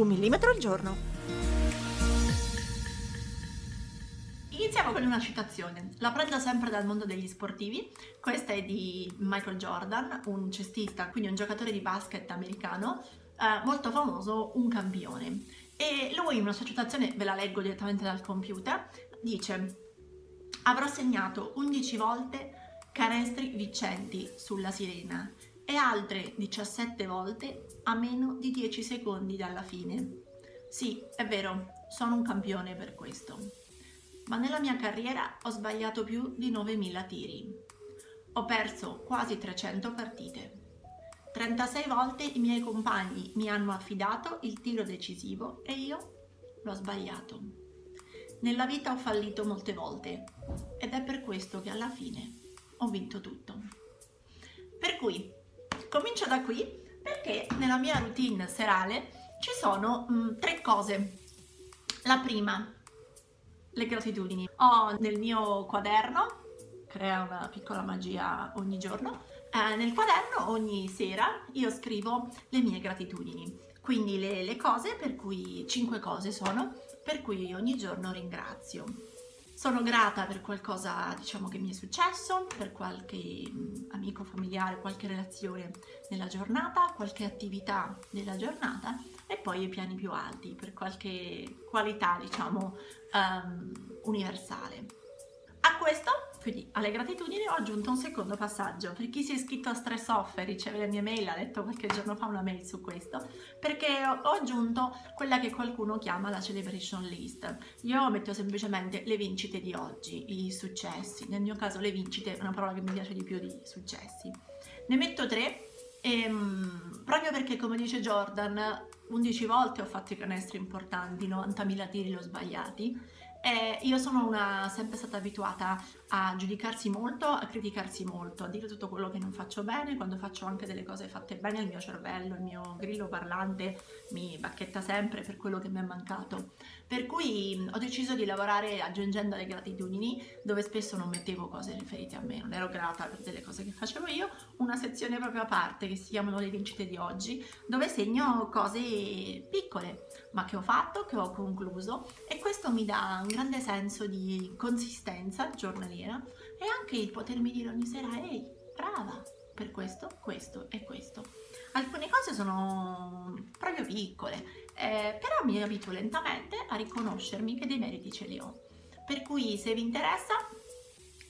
Un millimetro al giorno. Iniziamo con una citazione, la prendo sempre dal mondo degli sportivi, questa è di Michael Jordan, un cestista, quindi un giocatore di basket americano, eh, molto famoso, un campione. E lui in una sua citazione, ve la leggo direttamente dal computer, dice avrò segnato 11 volte canestri vincenti sulla sirena e altre 17 volte a meno di 10 secondi dalla fine. Sì, è vero, sono un campione per questo. Ma nella mia carriera ho sbagliato più di 9.000 tiri. Ho perso quasi 300 partite. 36 volte i miei compagni mi hanno affidato il tiro decisivo e io l'ho sbagliato. Nella vita ho fallito molte volte ed è per questo che alla fine ho vinto tutto. Per cui Comincio da qui perché nella mia routine serale ci sono mh, mm, tre cose. La prima, le gratitudini. Ho nel mio quaderno, crea una piccola magia ogni giorno, eh, nel quaderno ogni sera io scrivo le mie gratitudini. Quindi le, le cose per cui, cinque cose sono, per cui ogni giorno ringrazio. Sono grata per qualcosa, diciamo, che mi è successo, per qualche amico familiare, qualche relazione nella giornata, qualche attività della giornata e poi i piani più alti, per qualche qualità, diciamo, um, universale. A questo quindi alle gratitudini ho aggiunto un secondo passaggio. Per chi si è iscritto a Stress Off e riceve le mie mail, ha detto qualche giorno fa una mail su questo, perché ho aggiunto quella che qualcuno chiama la celebration list. Io metto semplicemente le vincite di oggi, i successi. Nel mio caso le vincite è una parola che mi piace di più di successi. Ne metto tre ehm, proprio perché come dice Jordan 11 volte ho fatto i canestri importanti 90.000 tiri li ho sbagliati eh, io sono una, sempre stata abituata a giudicarsi molto, a criticarsi molto, a dire tutto quello che non faccio bene, quando faccio anche delle cose fatte bene il mio cervello, il mio grillo parlante mi bacchetta sempre per quello che mi è mancato. Per cui ho deciso di lavorare aggiungendo le gratitudini, dove spesso non mettevo cose riferite a me, non ero grata per delle cose che facevo io, una sezione proprio a parte che si chiamano le vincite di oggi, dove segno cose piccole, ma che ho fatto, che ho concluso e questo mi dà un grande senso di consistenza giornaliera e anche il potermi dire ogni sera ehi, brava per questo, questo e questo. Alcune cose sono proprio piccole, eh, però mi abituo lentamente a riconoscermi che dei meriti ce li ho. Per cui se vi interessa,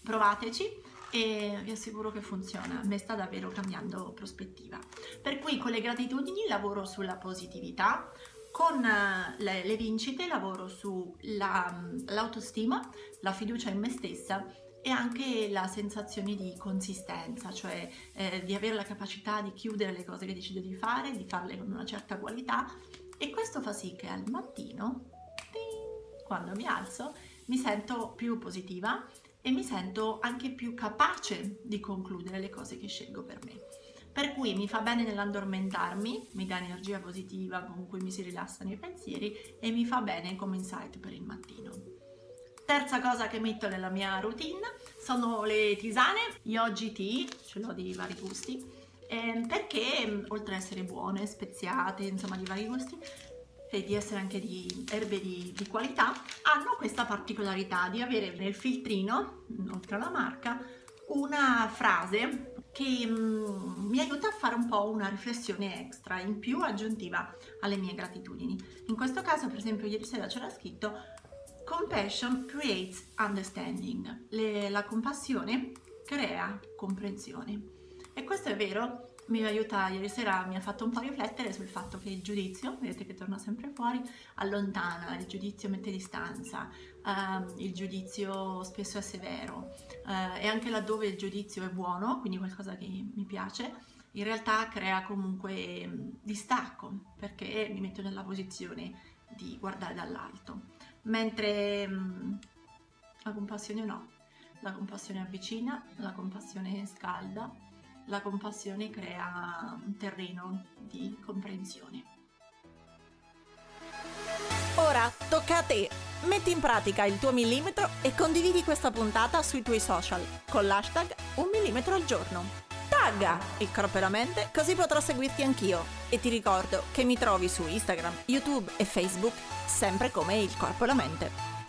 provateci e vi assicuro che funziona, me sta davvero cambiando prospettiva. Per cui con le gratitudini lavoro sulla positività, con eh, le, le vincite lavoro sull'autostima, la, la fiducia in me stessa e anche la sensazione di consistenza, cioè eh, di avere la capacità di chiudere le cose che decido di fare, di farle con una certa qualità. E questo fa sì che al mattino, quando mi alzo, mi sento più positiva e mi sento anche più capace di concludere le cose che scelgo per me per cui mi fa bene nell'addormentarmi, mi dà energia positiva con cui mi si rilassano i pensieri e mi fa bene come insight per il mattino. Terza cosa che metto nella mia routine sono le tisane, io GT, ce l'ho di vari gusti, eh, perché oltre ad essere buone, speziate, insomma di vari gusti, e di essere anche di erbe di, di, qualità, hanno questa particolarità di avere nel filtrino, oltre alla marca, una frase che mm, mi aiuta a fare un po' una riflessione extra in più aggiuntiva alle mie gratitudini. In questo caso, per esempio, ieri sera c'era scritto Compassion creates understanding. Le, la compassione crea comprensione. E questo è vero mi aiuta, ieri sera mi ha fatto un po' riflettere sul fatto che il giudizio, vedete che torna sempre fuori, allontana, il giudizio mette distanza, uh, il giudizio spesso è severo uh, e anche laddove il giudizio è buono, quindi qualcosa che mi piace, in realtà crea comunque mm, distacco perché mi metto nella posizione di guardare dall'alto. Mentre mh, la compassione no, la compassione avvicina, la compassione scalda, la compassione crea un terreno di comprensione. Ora tocca a te! Metti in pratica il tuo millimetro e condividi questa puntata sui tuoi social con l'hashtag un millimetro al giorno. Tagga il corpo e la mente così potrò seguirti anch'io. E ti ricordo che mi trovi su Instagram, YouTube e Facebook sempre come il corpo e la mente.